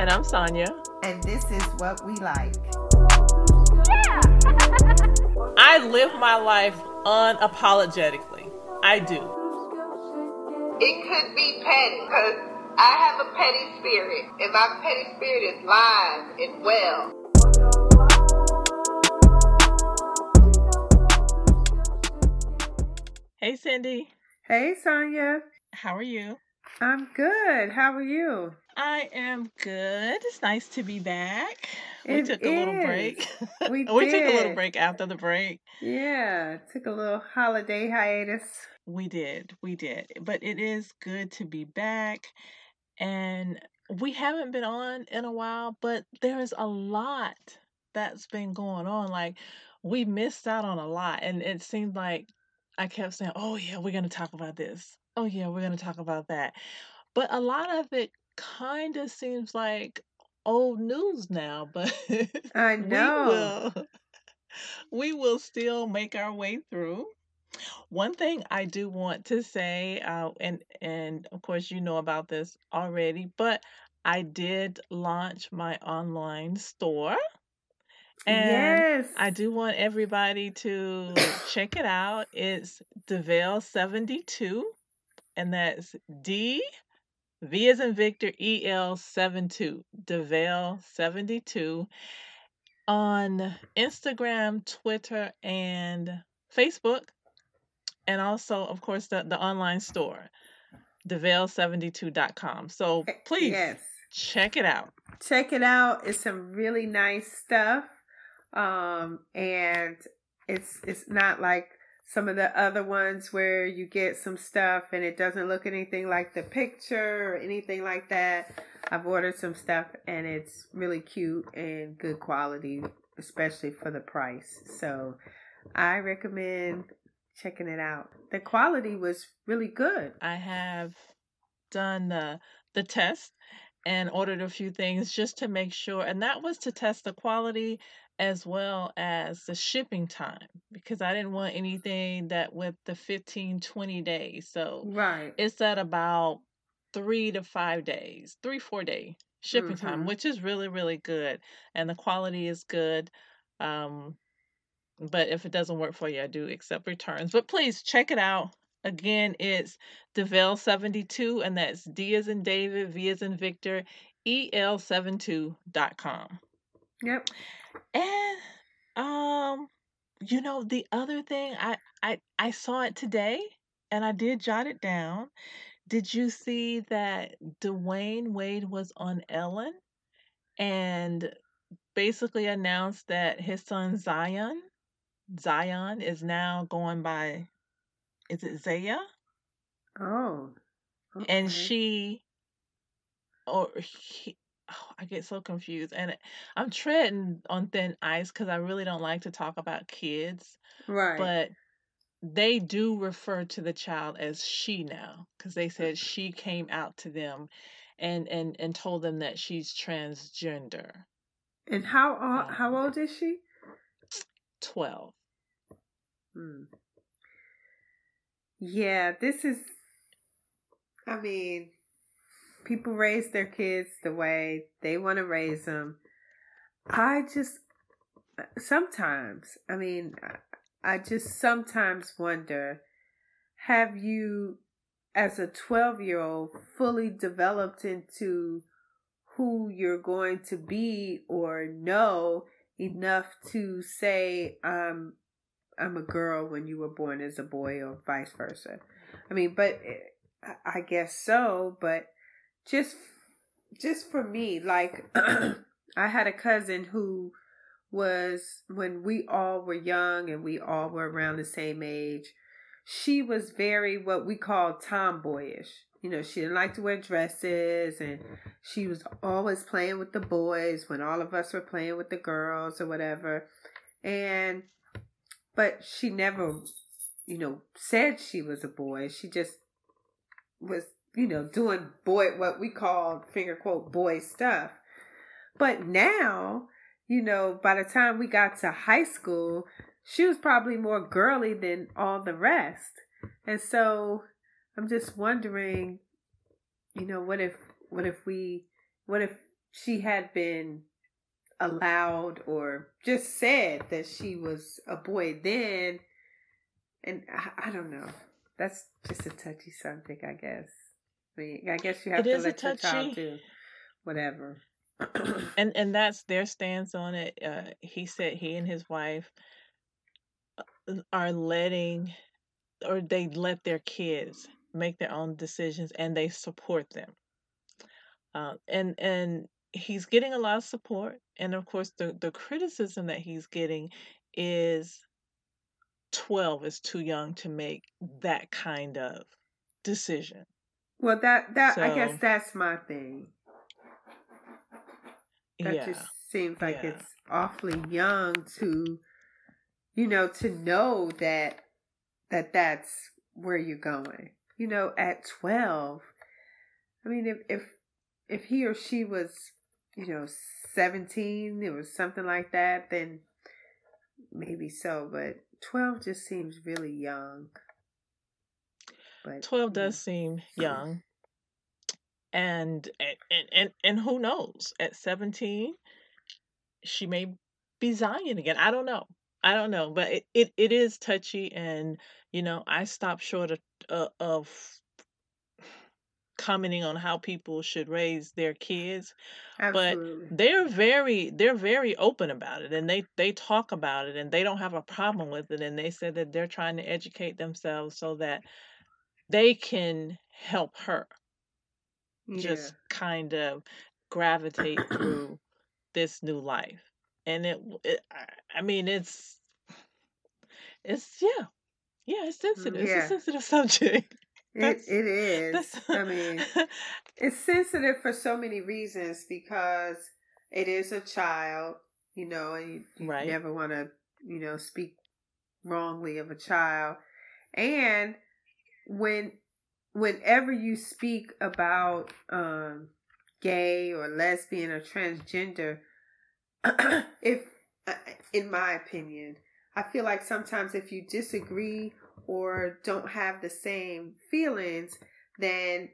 And I'm Sonia. And this is what we like. Yeah! I live my life unapologetically. I do. It could be petty because I have a petty spirit, and my petty spirit is live and well. Hey, Cindy. Hey, Sonia. How are you? I'm good. How are you? I am good. It's nice to be back. We It took a little break. We we took a little break after the break. Yeah, took a little holiday hiatus. We did. We did. But it is good to be back. And we haven't been on in a while, but there is a lot that's been going on. Like, we missed out on a lot. And it seemed like I kept saying, oh, yeah, we're going to talk about this. Oh, yeah, we're going to talk about that. But a lot of it kind of seems like old news now. But I we will we will still make our way through. One thing I do want to say, uh, and and of course you know about this already, but I did launch my online store, and Yes. I do want everybody to check it out. It's Devale seventy two, and that's D V as in Victor E L seven two Devale seventy two on Instagram, Twitter, and Facebook, and also, of course, the, the online store, devale72.com. So please Yes. check it out. Check it out. It's some really nice stuff. Um, and it's it's not like some of the other ones where you get some stuff and it doesn't look anything like the picture or anything like that. I've ordered some stuff and it's really cute and good quality, especially for the price. So I recommend checking it out. The quality was really good. I have done the the test and ordered a few things just to make sure, and that was to test the quality as well as the shipping time because I didn't want anything that with the 15 20 days. So Right. it's at about three to five days, three, four day shipping time, Mhm. which is really, really good. And the quality is good. Um, but if it doesn't work for you, I do accept returns. But please check it out. Again, it's Devale72, and that's D as in David, V as in Victor, E EL72.com. Yep. And um, you know, the other thing I I I saw it today and I did jot it down. Did you see that Dwyane Wade was on Ellen and basically announced that his son Zion Zion is now going by is it Zaya? Oh. And she or he oh, I get so confused and I'm treading on thin ice because I really don't like to talk about kids, Right. but they do refer to the child as she now because they said she came out to them and and and told them that she's transgender. and how o- how Um, old is she? 12. Hmm. Yeah, this is. I mean, people raise their kids the way they want to raise them. I just sometimes, I mean, I- just sometimes wonder: Have you, as a twelve-year-old, fully developed into who you're going to be, or know enough to say, um, I'm a girl when you were born as a boy, or vice versa. I mean, but eh, I guess so. But just, just for me, like I had a cousin who was when we all were young and we all were around the same age. She was very what we call tomboyish. You know, she didn't like to wear dresses and mm-hmm. she was always playing with the boys when all of us were playing with the girls or whatever. And but she never, you know, said she was a boy. She just was, you know, doing boy what we call finger quote boy stuff. But now, you know, by the time we got to high school, she was probably more girly than all the rest. And so I'm just wondering, you know, what if what if we what if she had been allowed or just said that she was a boy then, and I, I don't know. That's just a touchy subject, I guess. I guess you have It to is a let your child do whatever. and and that's their stance on it. Uh, he said he and his wife uh, are letting, or they let their kids make their own decisions, and they support them. Uh, and and he's getting a lot of support, and of course the the criticism that he's getting is 12 is too young to make that kind of decision. Well, that that I guess that's my thing. That yeah, just seems like yeah. it's awfully young to, you know, to know that that that's where you're going. You know, at 12. I mean, if if if he or she was, you know, 17 it was something like that, then maybe so, but 12 just seems really young. But 12 does know, seem young. And and and and who knows? At 17, she may be Zion again. I don't know. I don't know, but it, it, it is touchy and you know, I stop short of uh, of commenting on how people should raise their kids but they're very they're very open about it and they they talk about it and they don't have a problem with it and they said that they're trying to educate themselves so that they can help her Yeah. just kind of gravitate through this new life and it, it I, mean it's it's yeah yeah it's mm, sensitive it's a sensitive subject It it is. I mean, it's sensitive for so many reasons because it is a child, you know, and you, you right never want to, you know, speak wrongly of a child. And when whenever you speak about um gay or lesbian or transgender, if uh, in my opinion, I feel like sometimes if you disagree or don't have the same feelings, then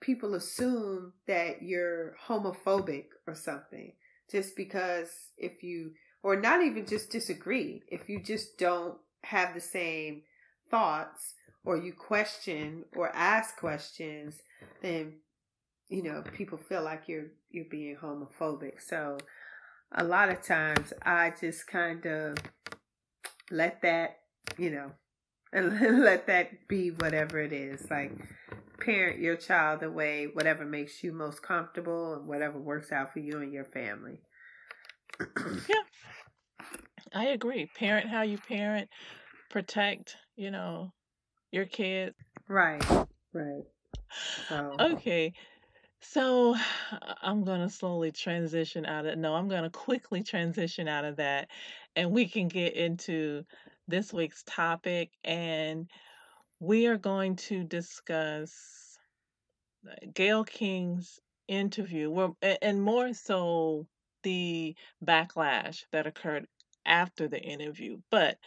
people assume that you're homophobic or something. Just because if you or not even just disagree if you just don't have the same thoughts or you question or ask questions then you know people feel like you're you're being homophobic. So a lot of times i just kind of let that you know and let that be whatever it is. Like parent your child the way whatever makes you most comfortable and whatever works out for you and your family. Yeah. I agree. Parent how you parent, protect, you know, your kids. right right so Okay. So I'm going to slowly transition out of no, I'm going to quickly transition out of that and we can get into this week's topic and we are going to discuss uh, Gayle King's interview, well, and more so the backlash that occurred after the interview. But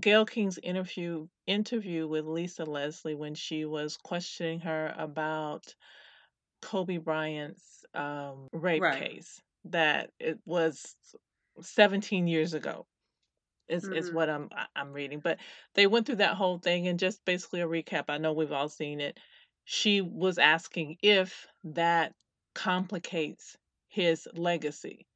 Gayle King's interview interview with Lisa Leslie when she was questioning her about Kobe Bryant's um, rape right case that it was 17 years ago is is hmm what I'm I'm reading. But they went through that whole thing and just basically a recap. I know we've all seen it. She was asking if that complicates his legacy.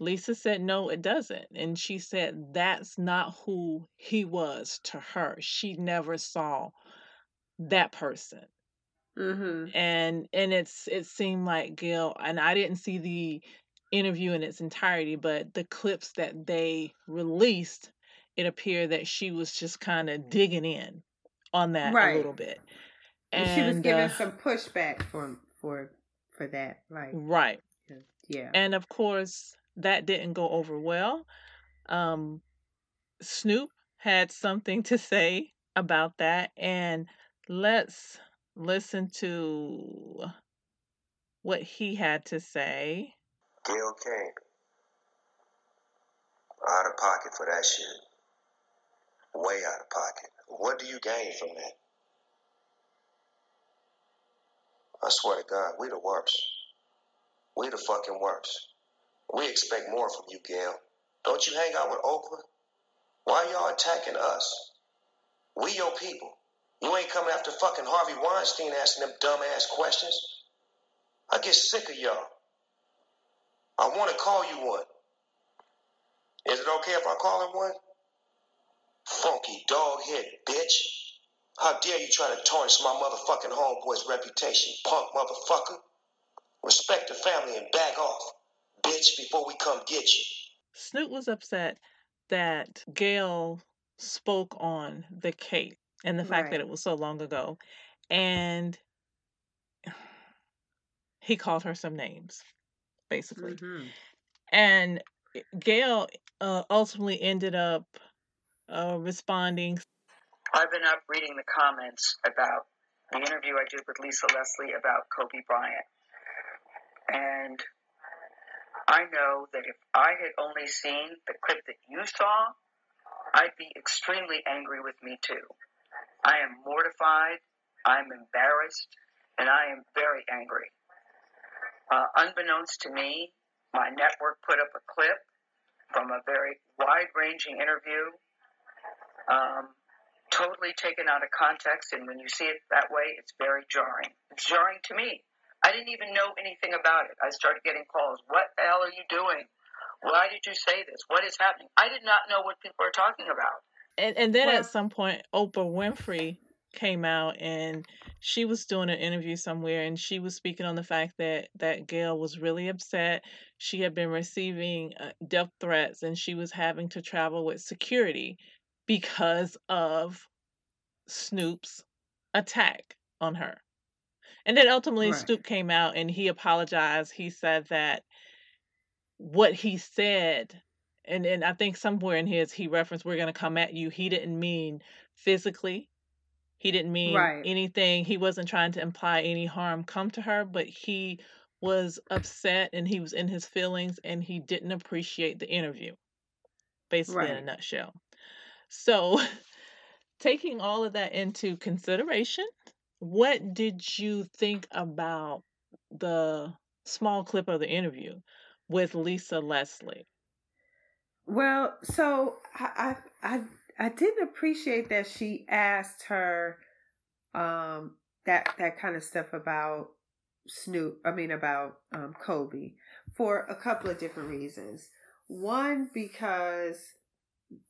Lisa said no, it doesn't. And she said that's not who he was to her. She never saw that person. hmm And and it's it seemed like Gayle and I didn't see the interview in its entirety, but the clips that they released, it appeared that she was just kind of digging in on that a little bit. and she was And giving uh some pushback for for for that like right. yeah And of course, that didn't go over well. Um Snoop had something to say about that and let's listen to what he had to say. Gayle King, out of pocket for that shit. Way out of pocket. What do you gain from that? I swear to God, we the worst. We the fucking worst. We expect more from you, Gayle. Don't you hang out with Oprah? Why y'all attacking us? We your people. You ain't coming after fucking Harvey Weinstein asking them dumbass questions. I get sick of y'all. I want to call you one. Is it okay if I call him one? Funky dog head bitch. How dare you try to tarnish my motherfucking homeboy's reputation, punk motherfucker? Respect the family and back off, bitch, before we come get you. Snoop was upset that Gayle spoke on the case and the fact that it was so long ago. And he called her some names, basically. hmm And Gayle uh, ultimately ended up uh, responding. I've been up reading the comments about the interview I did with Lisa Leslie about Kobe Bryant. And I know that if I had only seen the clip that you saw, I'd be extremely angry with me too. I am mortified, I'm embarrassed, and I am very angry. Uh, unbeknownst to me, my network put up a clip from a very wide ranging interview, um, totally taken out of context. And when you see it that way, it's very jarring. It's jarring to me. I didn't even know anything about it. I started getting calls. What the hell are you doing? Why did you say this? What is happening? I did not know what people are talking about. And, and then Well- at some point, Oprah Winfrey came out and she was doing an interview somewhere and she was speaking on the fact that that Gayle was really upset. She had been receiving uh, death threats and she was having to travel with security because of Snoop's attack on her. And then ultimately Right. Snoop came out and he apologized. He said that what he said and and I think somewhere in his he referenced we're going to come at you. He didn't mean physically. He didn't mean Right. anything. He wasn't trying to imply any harm come to her, but he was upset and he was in his feelings and he didn't appreciate the interview. Basically in a nutshell. So, taking all of that into consideration, what did you think about the small clip of the interview with Lisa Leslie? Well, so I, I I didn't appreciate that she asked her um that that kind of stuff about Snoop. I mean about um Kobe for a couple of different reasons. One because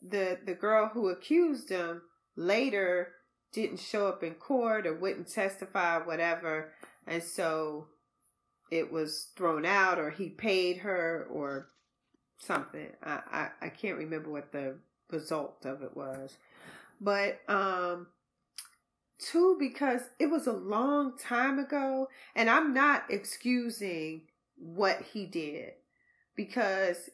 the the girl who accused him later didn't show up in court or wouldn't testify whatever, and so it was thrown out or he paid her or something. I, I, I can't remember what the result of it was. But um two because it was a long time ago and I'm not excusing what he did because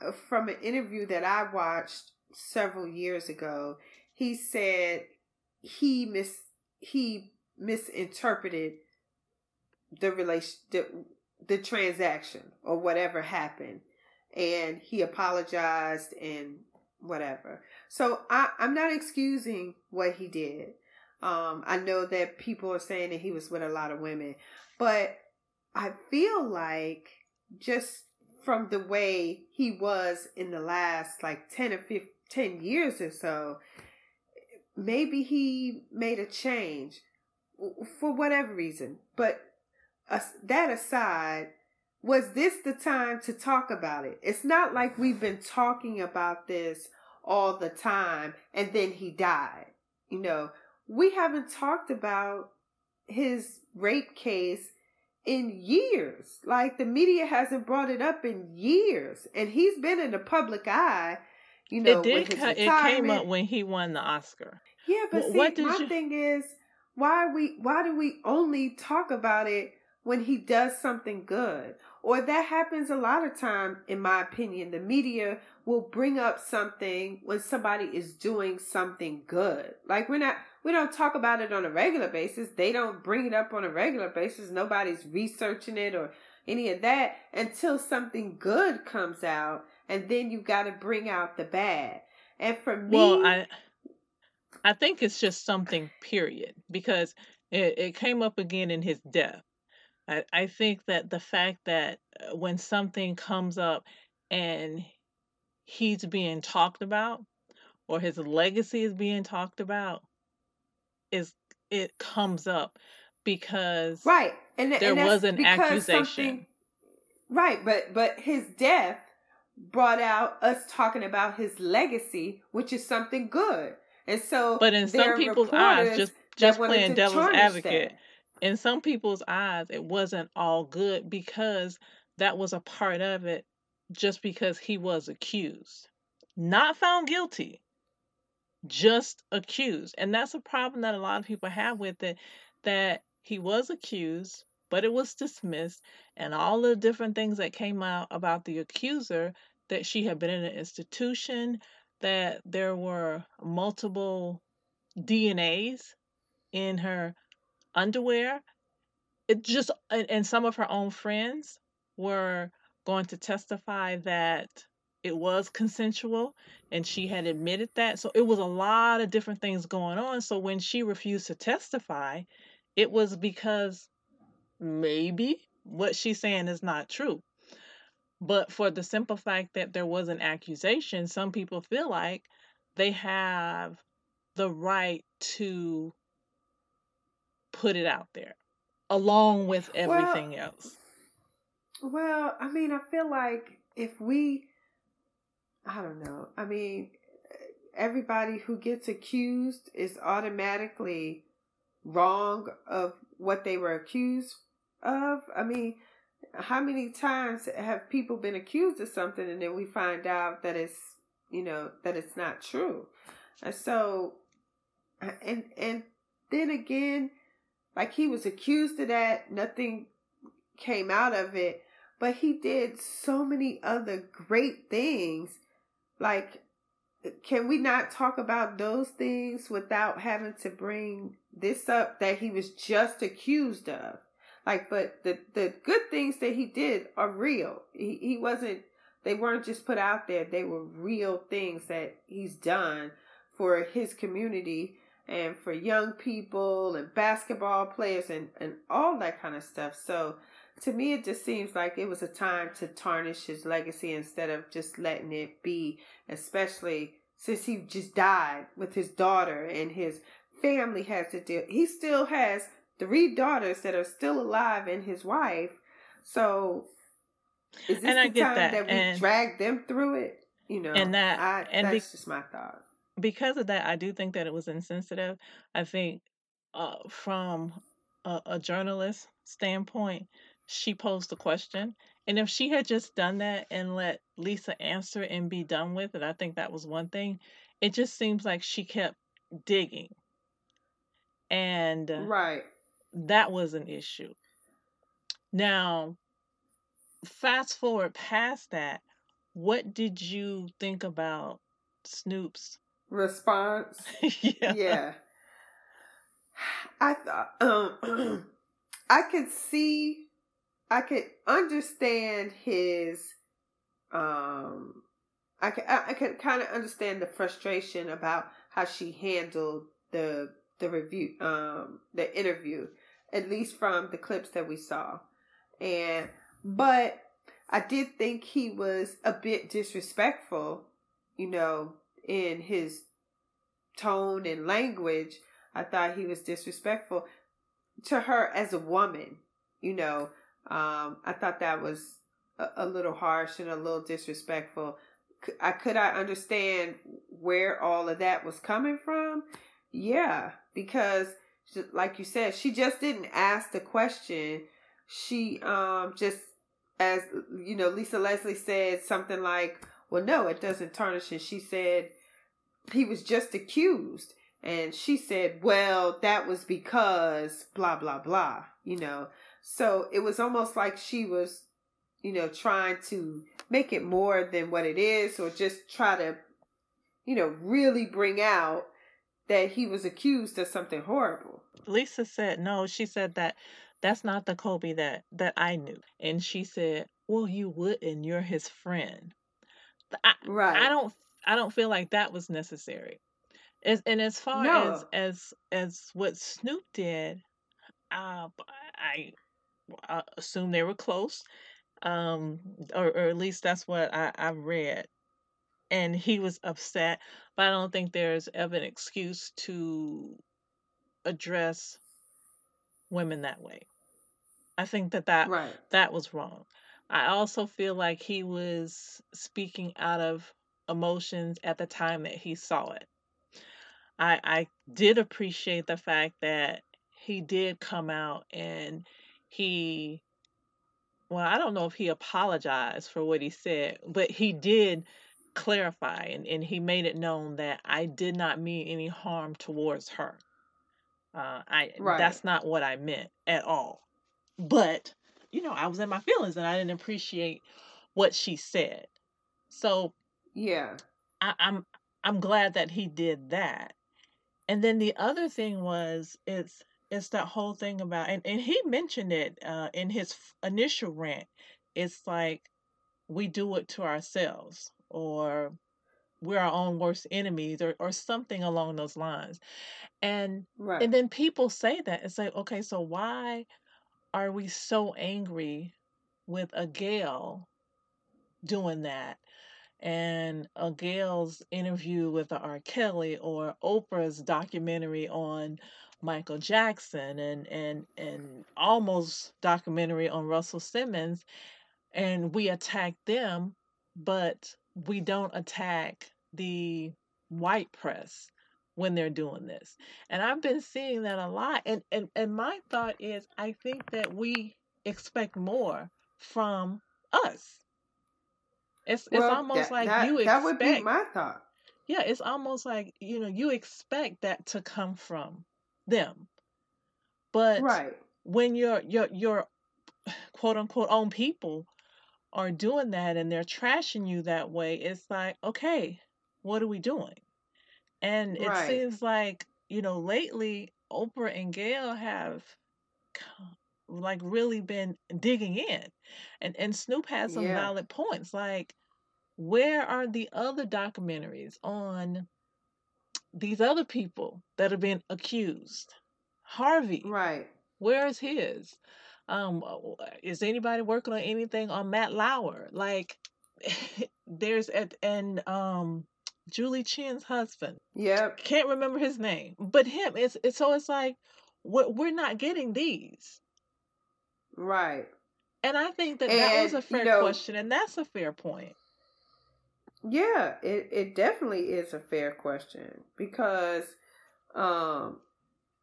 uh, from an interview that I watched several years ago, he said he mis he misinterpreted the relation the, the transaction or whatever happened and he apologized and whatever. So I, I'm not excusing what he did. Um, I know that people are saying that he was with a lot of women, but I feel like just from the way he was in the last like 10 or 15, 10 years or so, maybe he made a change for whatever reason. But uh, that aside, was this the time to talk about it? It's not like we've been talking about this all the time and then he died. You know, we haven't talked about his rape case in years. Like the media hasn't brought it up in years and he's been in the public eye, you know, it did. with his co- It came up when he won the Oscar. Yeah, but Wh- see, my you- thing is, why we why do we only talk about it when he does something good? Or that happens a lot of time, in my opinion. The media will bring up something when somebody is doing something good. Like we're not we don't talk about it on a regular basis. They don't bring it up on a regular basis. Nobody's researching it or any of that until something good comes out, and then you got to bring out the bad. And for me, Well, I I think it's just something period because it, it came up again in his death. I, I think that the fact that uh, when something comes up and he's being talked about or his legacy is being talked about is it comes up because right and there and was an accusation right but but his death brought out us talking about his legacy which is something good and so but in some people's eyes just just playing devil's advocate that in some people's eyes it wasn't all good because that was a part of it just because he was accused not found guilty just accused. And that's a problem that a lot of people have with it that he was accused, but it was dismissed, and all the different things that came out about the accuser that she had been in an institution, that there were multiple DNAs in her underwear. It just, and, some of her own friends were going to testify that it was consensual and she had admitted that. So it was a lot of different things going on. So when she refused to testify, it was because maybe what she's saying is not true. But for the simple fact that there was an accusation, some people feel like they have the right to put it out there along with well everything else. well i mean i feel like if we i don't know i mean everybody who gets accused is automatically wrong of what they were accused of i mean how many times have people been accused of something and then we find out that it's you know that it's not true? And so and and then again like he was accused of that. Nothing came out of it. But he did so many other great things. Like can we not talk about those things without having to bring this up that he was just accused of like but the the good things that he did are real. He, he wasn't they weren't just put out there. They were real things that he's done for his community and for young people and basketball players and and all that kind of stuff. So to me it just seems like it was a time to tarnish his legacy instead of just letting it be especially since he just died with his daughter and his family has to deal. He still has three daughters that are still alive and his wife so is this And the time that. that, we And drag them through it you know and that i and be, that's just my thought because of that, I do think that it was insensitive. I think uh, from a, a journalist standpoint, she posed the question. And if she had just done that and let Lisa answer and be done with it, I think that was one thing. It just seems like she kept digging. And right that was an issue. Now, fast forward past that, what did you think about Snoop's? response yeah. yeah i thought um i could see i could understand his um i could i, I could kind of understand the frustration about how she handled the the review um the interview at least from the clips that we saw and but i did think he was a bit disrespectful you know in his tone and language, I thought he was disrespectful to her as a woman. You know, um, I thought that was a, a little harsh and a little disrespectful. I could I understand where all of that was coming from? Yeah, because like you said, she just didn't ask the question. She um just as you know, Lisa Leslie said something like, "Well, no, it doesn't tarnish." And she said he was just accused, and she said, "Well, that was because blah blah blah." You know, so it was almost like she was, you know, trying to make it more than what it is, or just try to, you know, really bring out that he was accused of something horrible. Lisa said no. She said that that's not the Kobe that that I knew, and she said, "Well, you wouldn't. You're his friend." I I don't I don't feel like that was necessary. As and as far as as as what Snoop did, uh, I I assume they were close, um, or, or at least that's what I, I read. And he was upset, but I don't think there's ever an excuse to address women that way. I think that that, Right. that was wrong. I also feel like he was speaking out of emotions at the time that he saw it. I I did appreciate the fact that he did come out and he well, I don't know if he apologized for what he said, but he did clarify and, and he made it known that I did not mean any harm towards her. Uh, I Right. that's not what I meant at all. But you know, I was in my feelings and I didn't appreciate what she said. So Yeah. I, I'm I'm glad that he did that. And then the other thing was it's it's that whole thing about and, and he mentioned it uh, in his initial rant. It's like we do it to ourselves or we're our own worst enemies or, or something along those lines. And Right. and then people say that and say, okay, so why are we so angry with a Gayle doing that? And a Gayle's interview with the R. Kelly or Oprah's documentary on Michael Jackson and and and almost documentary on Russell Simmons and we attack them, but we don't attack the white press when they're doing this. And I've been seeing that a lot. And and, and my thought is I think that we expect more from us. It's it's almost that, like that, you that would be expect my thought. yeah, it's almost like, you know, you expect that to come from them. But Right. when your your your quote unquote own people are doing that and they're trashing you that way, it's like, okay, what are we doing? And it Right. seems like, you know, lately Oprah and Gayle have like really been digging in. And and Snoop has some Yeah. valid points. Like, where are the other documentaries on these other people that have been accused? Harvey, Right. where is his? Um, uh, is anybody working on anything on Matt Lauer? Like, there's at and um Julie Chen's husband. Yep. Can't remember his name, but him. It's it's so it's like we're we're not getting these, Right. and I think that that was And a you fair know, question, and that's a fair point. Yeah, it, it definitely is a fair question because, um,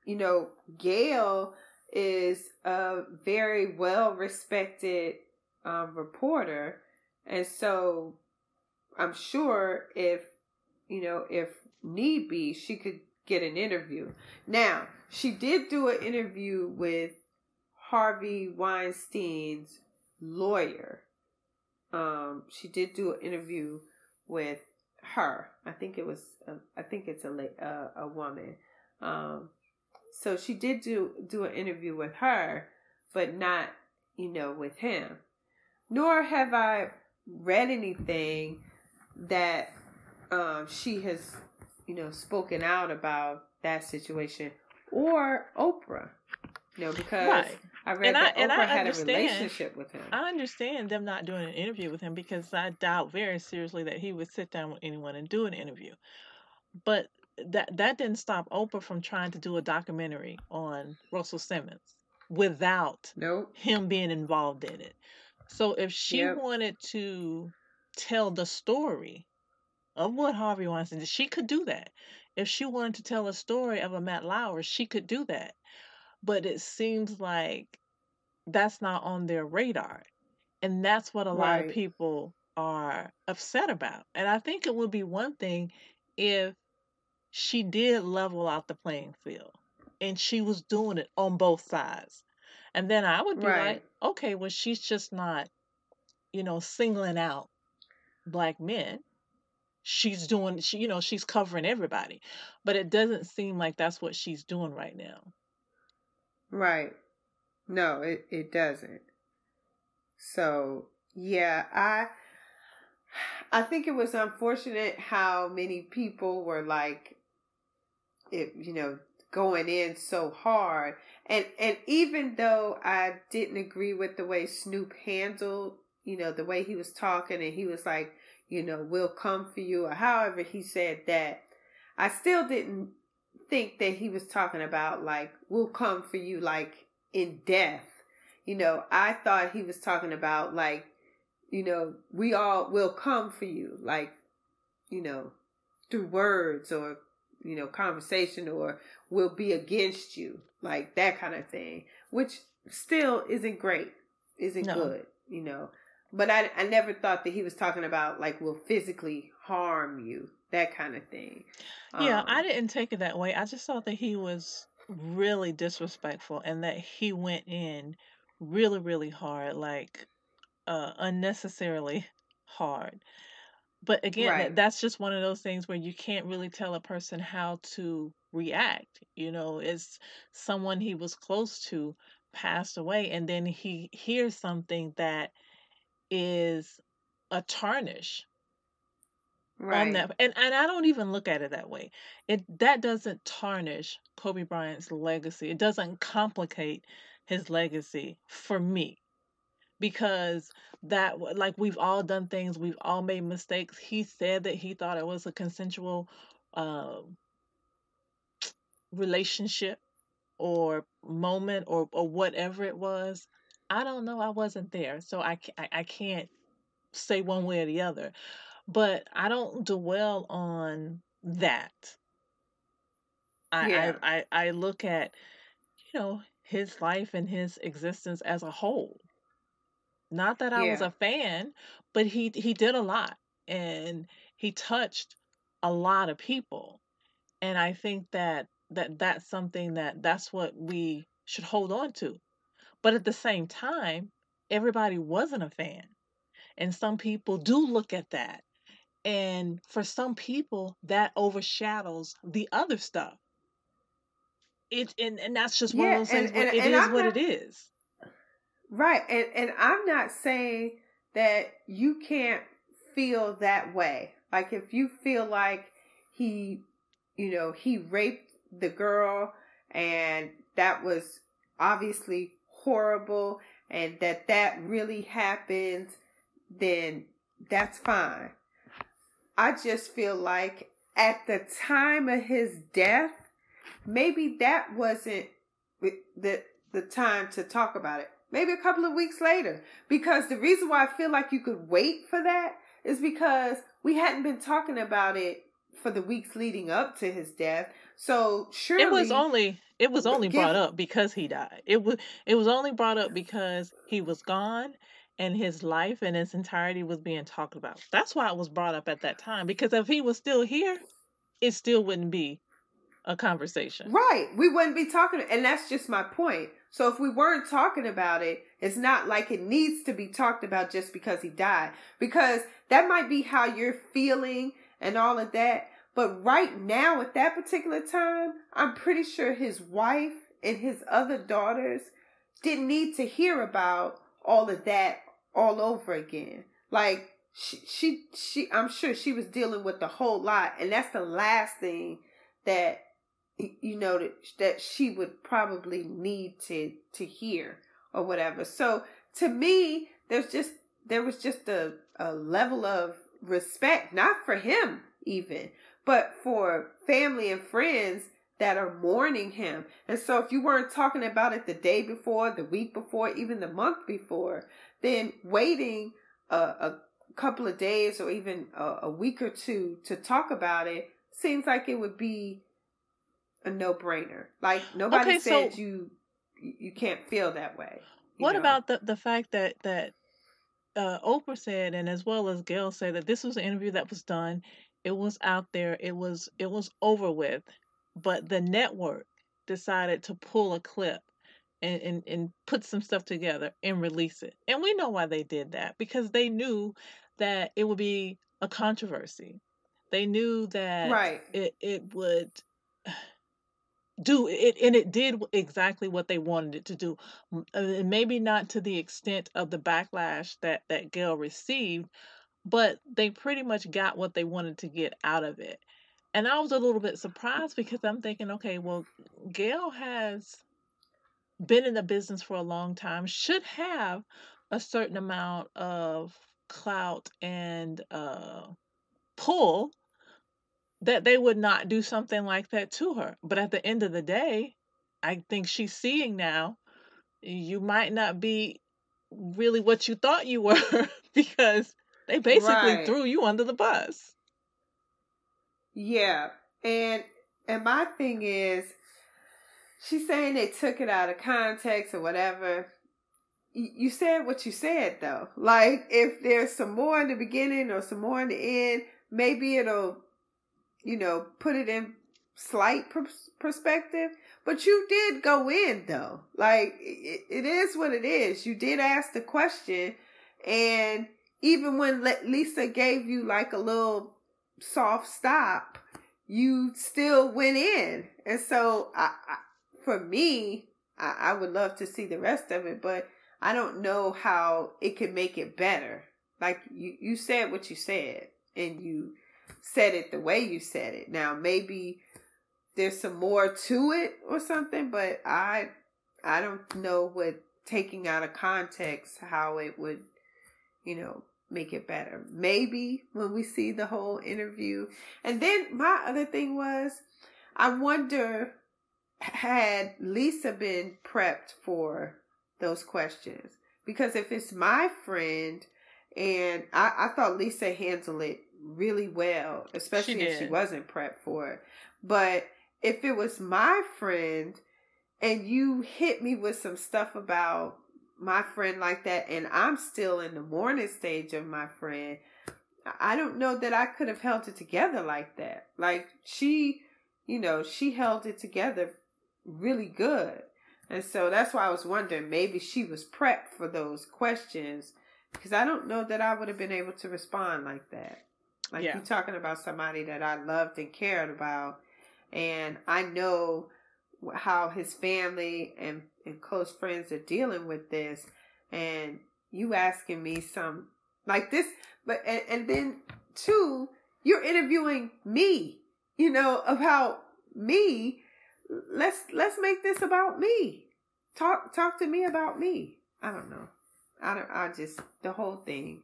you know, Gayle is a very well respected um, reporter. And so I'm sure if, you know, if need be, she could get an interview. Now, she did do an interview with Harvey Weinstein's lawyer. Um, she did do an interview with her. I think it was. A, I think it's a la- uh, a woman. Um, so she did do do an interview with her, but not you know with him. Nor have I read anything that um, she has you know spoken out about that situation or Oprah. You know because Right. I read And I- that and Oprah I had a relationship with him. I understand them not doing an interview with him because I doubt very seriously that he would sit down with anyone and do an interview. But that that didn't stop Oprah from trying to do a documentary on Russell Simmons without nope. him being involved in it. So if she Yep. wanted to tell the story of what Harvey Weinstein did, she could do that. If she wanted to tell a story of a Matt Lauer, she could do that. But it seems like that's not on their radar. And that's what a lot of people are upset about. And I think it would be one thing if she did level out the playing field and she was doing it on both sides. And then I would be Right. like, okay, well, she's just not, you know, singling out black men. She's doing, she, you know, she's covering everybody. But it doesn't seem like that's what she's doing right now. Right. No, it, it doesn't. So yeah, I I think it was unfortunate how many people were like it you know, going in so hard. And and even though I didn't agree with the way Snoop handled, you know, the way he was talking and he was like, you know, we'll come for you or however he said that, I still didn't think that he was talking about like we'll come for you like in death. You know, I thought he was talking about like, you know, we all will come for you, like, you know, through words or you know, conversation or will be against you, like that kind of thing, which still isn't great, isn't no. good, you know. But I, I never thought that he was talking about like will physically harm you, that kind of thing. Yeah, um, I didn't take it that way. I just thought that he was really disrespectful and that he went in really, really hard, like uh, unnecessarily hard. But again, right, that's just one of those things where you can't really tell a person how to react. You know, it's someone he was close to passed away, and then he hears something that is a tarnish on right, that. And and I don't even look at it that way. It that doesn't tarnish Kobe Bryant's legacy. It doesn't complicate his legacy for me because that like we've all done things we've all made mistakes. He said that he thought it was a consensual uh, relationship or moment or or whatever it was. I don't know i wasn't there so i I, I can't say one way or the other but i don't dwell on that. I yeah, i i, I look at you know his life and his existence as a whole not that I was a fan, but he he did a lot and he touched a lot of people. And I think that that that's something that that's what we should hold on to. But at the same time, everybody wasn't a fan. And some people mm. do look at that. And for some people, that overshadows the other stuff. It and, and that's just one of yeah. those And things where and it and is I'm what not it is. Right, and and I'm not saying that you can't feel that way. Like if you feel like he, you know, he raped the girl and that was obviously horrible and that that really happened, then that's fine. I just feel like at the time of his death, maybe that wasn't the the time to talk about it. Maybe a couple of weeks later. Because the reason why I feel like you could wait for that is because we hadn't been talking about it for the weeks leading up to his death. So surely It was only it was only brought up because he died. It was it was only brought up because he was gone and his life in its entirety was being talked about. That's why it was brought up at that time. Because if he was still here, it still wouldn't be a conversation. Right. We wouldn't be talking, and that's just my point. So if we weren't talking about it, it's not like it needs to be talked about just because he died, because that might be how you're feeling and all of that. But right now, at that particular time, I'm pretty sure his wife and his other daughters didn't need to hear about all of that all over again. Like she, she, she I'm sure she was dealing with a whole lot, and that's the last thing that you know that that she would probably need to to hear or whatever. So to me, there's just there was just a a level of respect, not for him even, but for family and friends that are mourning him. And so if you weren't talking about it the day before, the week before, even the month before, then waiting a, a couple of days or even a, a week or two to talk about it seems like it would be a no brainer. Like nobody Okay, said so you you can't feel that way. What know. about the the fact that that uh, Oprah said, and as well as Gayle said, that this was an interview that was done. It was out there. It was it was over with, but the network decided to pull a clip and, and and put some stuff together and release it. And we know why they did that because they knew that it would be a controversy. They knew that Right. it it would do it and it did exactly what they wanted it to do uh, maybe not to the extent of the backlash that that gayle received but they pretty much got what they wanted to get out of it And I was a little bit surprised because I'm thinking, okay, well, gayle has been in the business for a long time, should have a certain amount of clout and uh, pull that they would not do something like that to her. But at the end of the day, I think she's seeing now you might not be really what you thought you were because they basically Right. threw you under the bus. Yeah. And and my thing is she's saying they took it out of context or whatever. You said what you said though. Like if there's some more in the beginning or some more in the end, maybe it'll you know, put it in slight pers- perspective. But you did go in though. Like it, it is what it is. You did ask the question, and even when Le- Lisa gave you like a little soft stop, you still went in. And so, I, I for me, I, I would love to see the rest of it, but I don't know how it could make it better. Like you, you said what you said, and you said it the way you said it. Now maybe there's some more to it or something, but I I don't know what taking out of context how it would, you know, make it better. Maybe when we see the whole interview. And then my other thing was I wonder had Lisa been prepped for those questions? Because if it's my friend and I, I thought Lisa handled it really well, especially if she wasn't prepped for it. But if it was my friend and you hit me with some stuff about my friend like that and I'm still in the mourning stage of my friend, I don't know that I could have held it together like that. Like she, you know, she held it together really good. And so that's why I was wondering maybe she was prepped for those questions because I don't know that I would have been able to respond like that. Like Yeah. you're talking about somebody that I loved and cared about, and I know how his family and, and close friends are dealing with this, and you asking me some like this, but and, and then two, you're interviewing me, you know, about me. Let's let's make this about me. Talk talk to me about me. I don't know. I don't. I just the whole thing.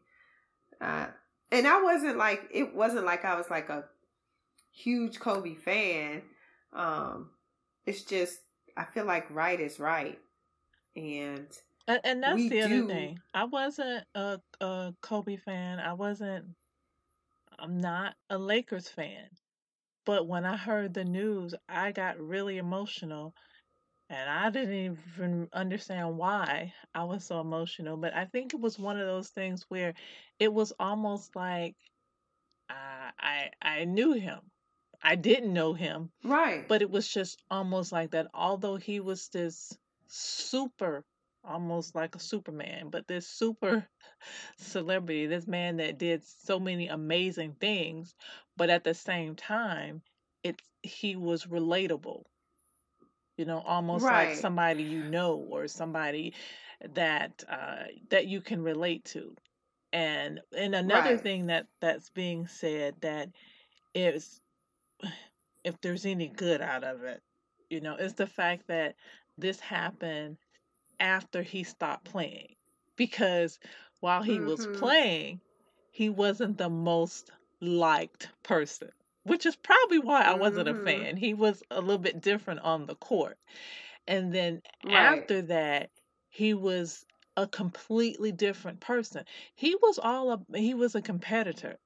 Uh, and I wasn't like it wasn't like I was like a huge Kobe fan. Um, it's just I feel like right is right, and And, and that's the other thing. I wasn't a, a Kobe fan. I wasn't. I'm not a Lakers fan. But when I heard the news, I got really emotional, and I didn't even understand why I was so emotional. But I think it was one of those things where it was almost like I I, I knew him. I didn't know him, right, but it was just almost like that. Although he was this super, almost like a Superman, but this super celebrity, this man that did so many amazing things, but at the same time, it's he was relatable. You know, almost like somebody you know or somebody that uh, that you can relate to. And and another Right. thing that that's being said that is if there's any good out of it, you know, is the fact that this happened after he stopped playing. Because while he was Mhm. playing, he wasn't the most liked person, which is probably why I wasn't a Mhm. fan. He was a little bit different on the court. And then Right. after that, he was a completely different person. He was all a, he was a competitor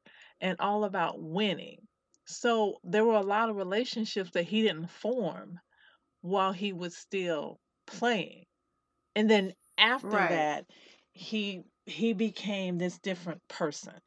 and all about winning. So there were a lot of relationships that he didn't form while he was still playing. And then after Right. that, he he became this different person.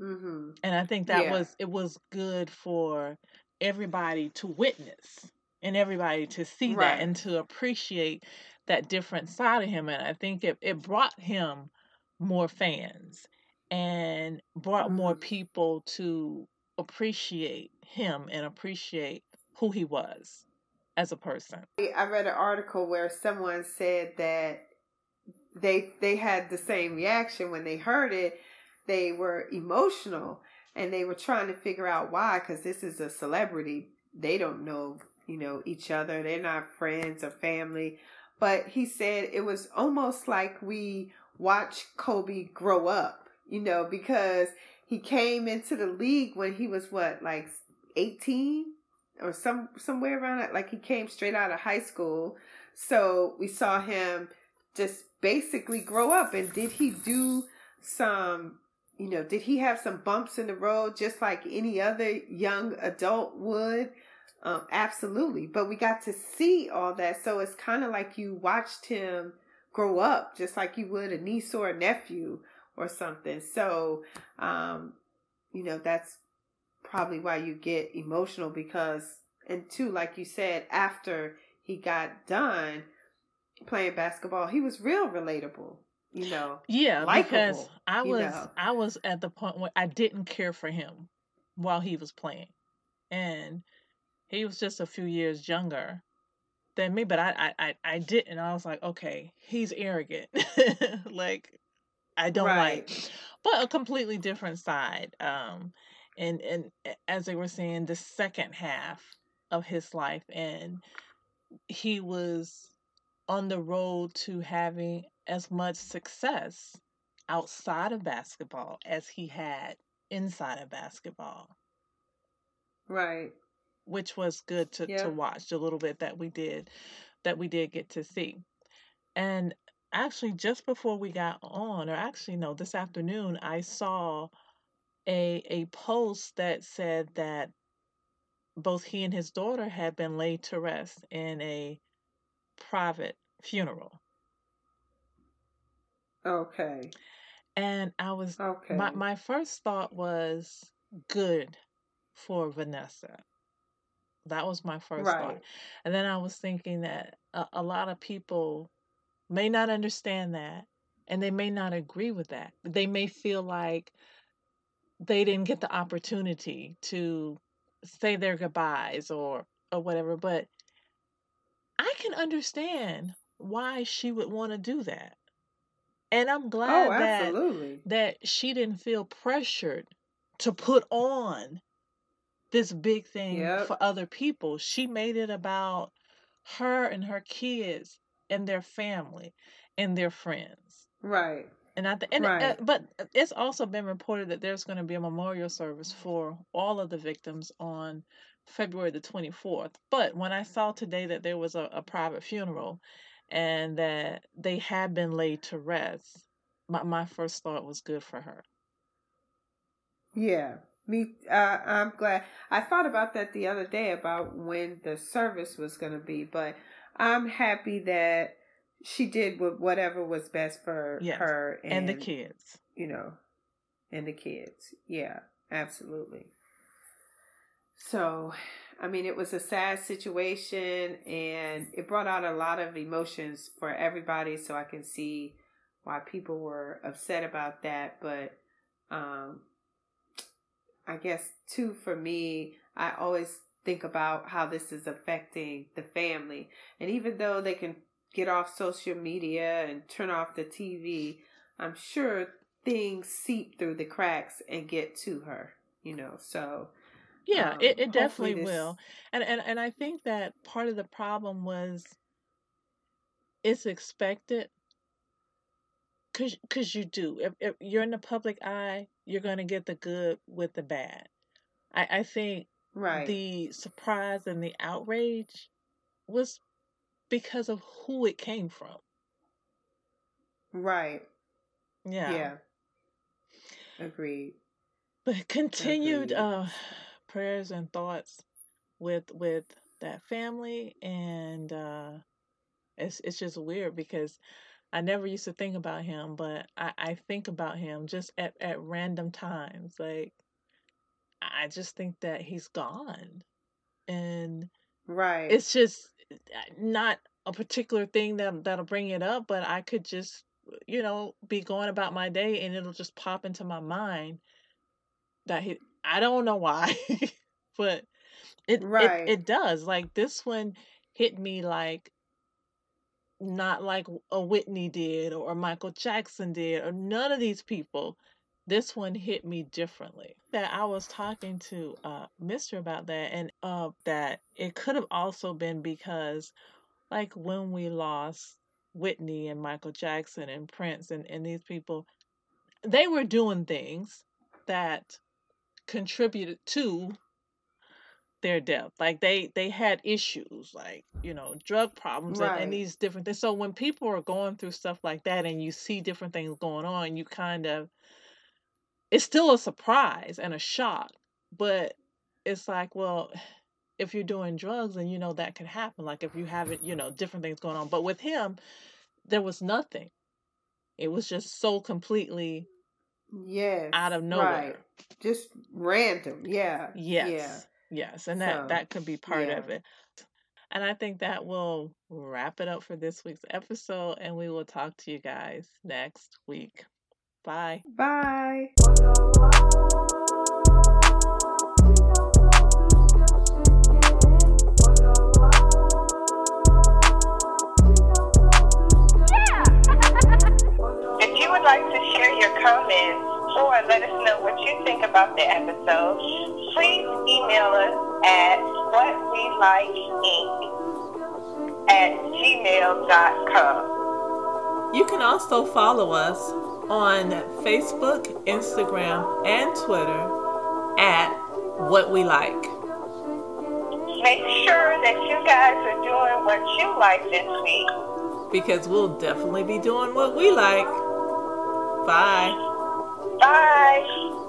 Mm-hmm. And I think that Yeah. was it was good for everybody to witness and everybody to see Right. that and to appreciate that different side of him. And I think it, it brought him more fans and brought more Mhm. people to appreciate him and appreciate who he was as a person. I read an article where someone said that they they had the same reaction when they heard it. They were emotional, and they were trying to figure out why because this is a celebrity. They don't know, you know, each other. They're not friends or family. But he said it was almost like we watched Kobe grow up, you know, because he came into the league when he was what, like 18 or some somewhere around it. Like he came straight out of high school. So we saw him just basically grow up. And did he do some, you know, did he have some bumps in the road just like any other young adult would? Um, absolutely. But we got to see all that. So it's kind of like you watched him grow up just like you would a niece or a nephew or something. So, um, you know, that's probably why you get emotional because, and two, like you said, after he got done playing basketball, he was real relatable. You know, Yeah, because likable. I You was know, I was at the point where I didn't care for him while he was playing. And he was just a few years younger than me, but I I I, I didn't. I was like, okay, he's arrogant. like I don't like but a completely different side. Um and and as they were saying, the second half of his life and he was on the road to having as much success outside of basketball as he had inside of basketball, right. which was good to, to watch the little bit that we did that we did get to see. And actually just before we got on, or actually no, this afternoon I saw a a post that said that both he and his daughter had been laid to rest in a private funeral. Okay, And I was okay. my my first thought was good for Vanessa. That was my first thought. And then I was thinking that a, a lot of people may not understand that and they may not agree with that. They may feel like they didn't get the opportunity to say their goodbyes or or whatever, but I can understand why she would want to do that. And I'm Oh, glad that absolutely. that she didn't feel pressured to put on this big thing Yep. for other people. She made it about her and her kids and their family and their friends. Right, And I th- and uh, but it's also been reported that there's going to be a memorial service for all of the victims on February the 24th. But when I saw today that there was a, a private funeral and that they had been laid to rest, my, my first thought was good for her. Yeah. Me, uh, I'm glad. I thought about that the other day about when the service was going to be, but I'm happy that she did what- whatever was best for Yes. her And the kids. you know, and the kids. Yeah, absolutely. So, I mean, it was a sad situation and it brought out a lot of emotions for everybody. So I can see why people were upset about that. But, um, I guess too, for me, I always think about how this is affecting the family. And even though they can get off social media and turn off the TV, I'm sure things seep through the cracks and get to her, you know. So, Yeah, um, it, it definitely this, will. And, and and I think that part of the problem was it's expected cuz cuz you do. If, if you're in the public eye, you're going to get the good with the bad. I I think right, the surprise and the outrage was because of who it came from. right, Yeah. yeah, agreed, But continued agreed. uh prayers and thoughts with with that family and uh it's it's just weird because I never used to think about him, but I, I think about him just at, at random times. Like I just think that he's gone. And Right, it's just uh, not a particular thing that that'll bring it up, but I could just you know be going about my day and it'll just pop into my mind that he I don't know why, but it it right, it does. Like this one hit me like not like a Whitney did or Michael Jackson did or none of these people. this one hit me differently. That I was talking to uh, Mister about that, and uh, that it could have also been because, like when we lost Whitney and Michael Jackson and Prince and, and these people, they were doing things that contributed to their death. Like they they had issues, like you know, drug problems and, and these different things. So when people are going through stuff like that, and you see different things going on, you kind of it's still a surprise and a shock, but it's like, well, if you're doing drugs, and you know that could happen. Like if you haven't, you know, different things going on. But with him, there was nothing. It was just so completely Yes. out of Right. nowhere. Just random. Yeah. Yes. Yeah. Yes, and that So, that could be part yeah. of it. And I think that will wrap it up for this week's episode and we will talk to you guys next week. Bye. Bye. Would like to share your comments or let us know what you think about the episode, please email us at whatwelikeink at gmail.com. You can also follow us on Facebook, Instagram, and Twitter at What We Like. Make sure that you guys are doing what you like this week. Because we'll definitely be doing what we like. Bye. Bye.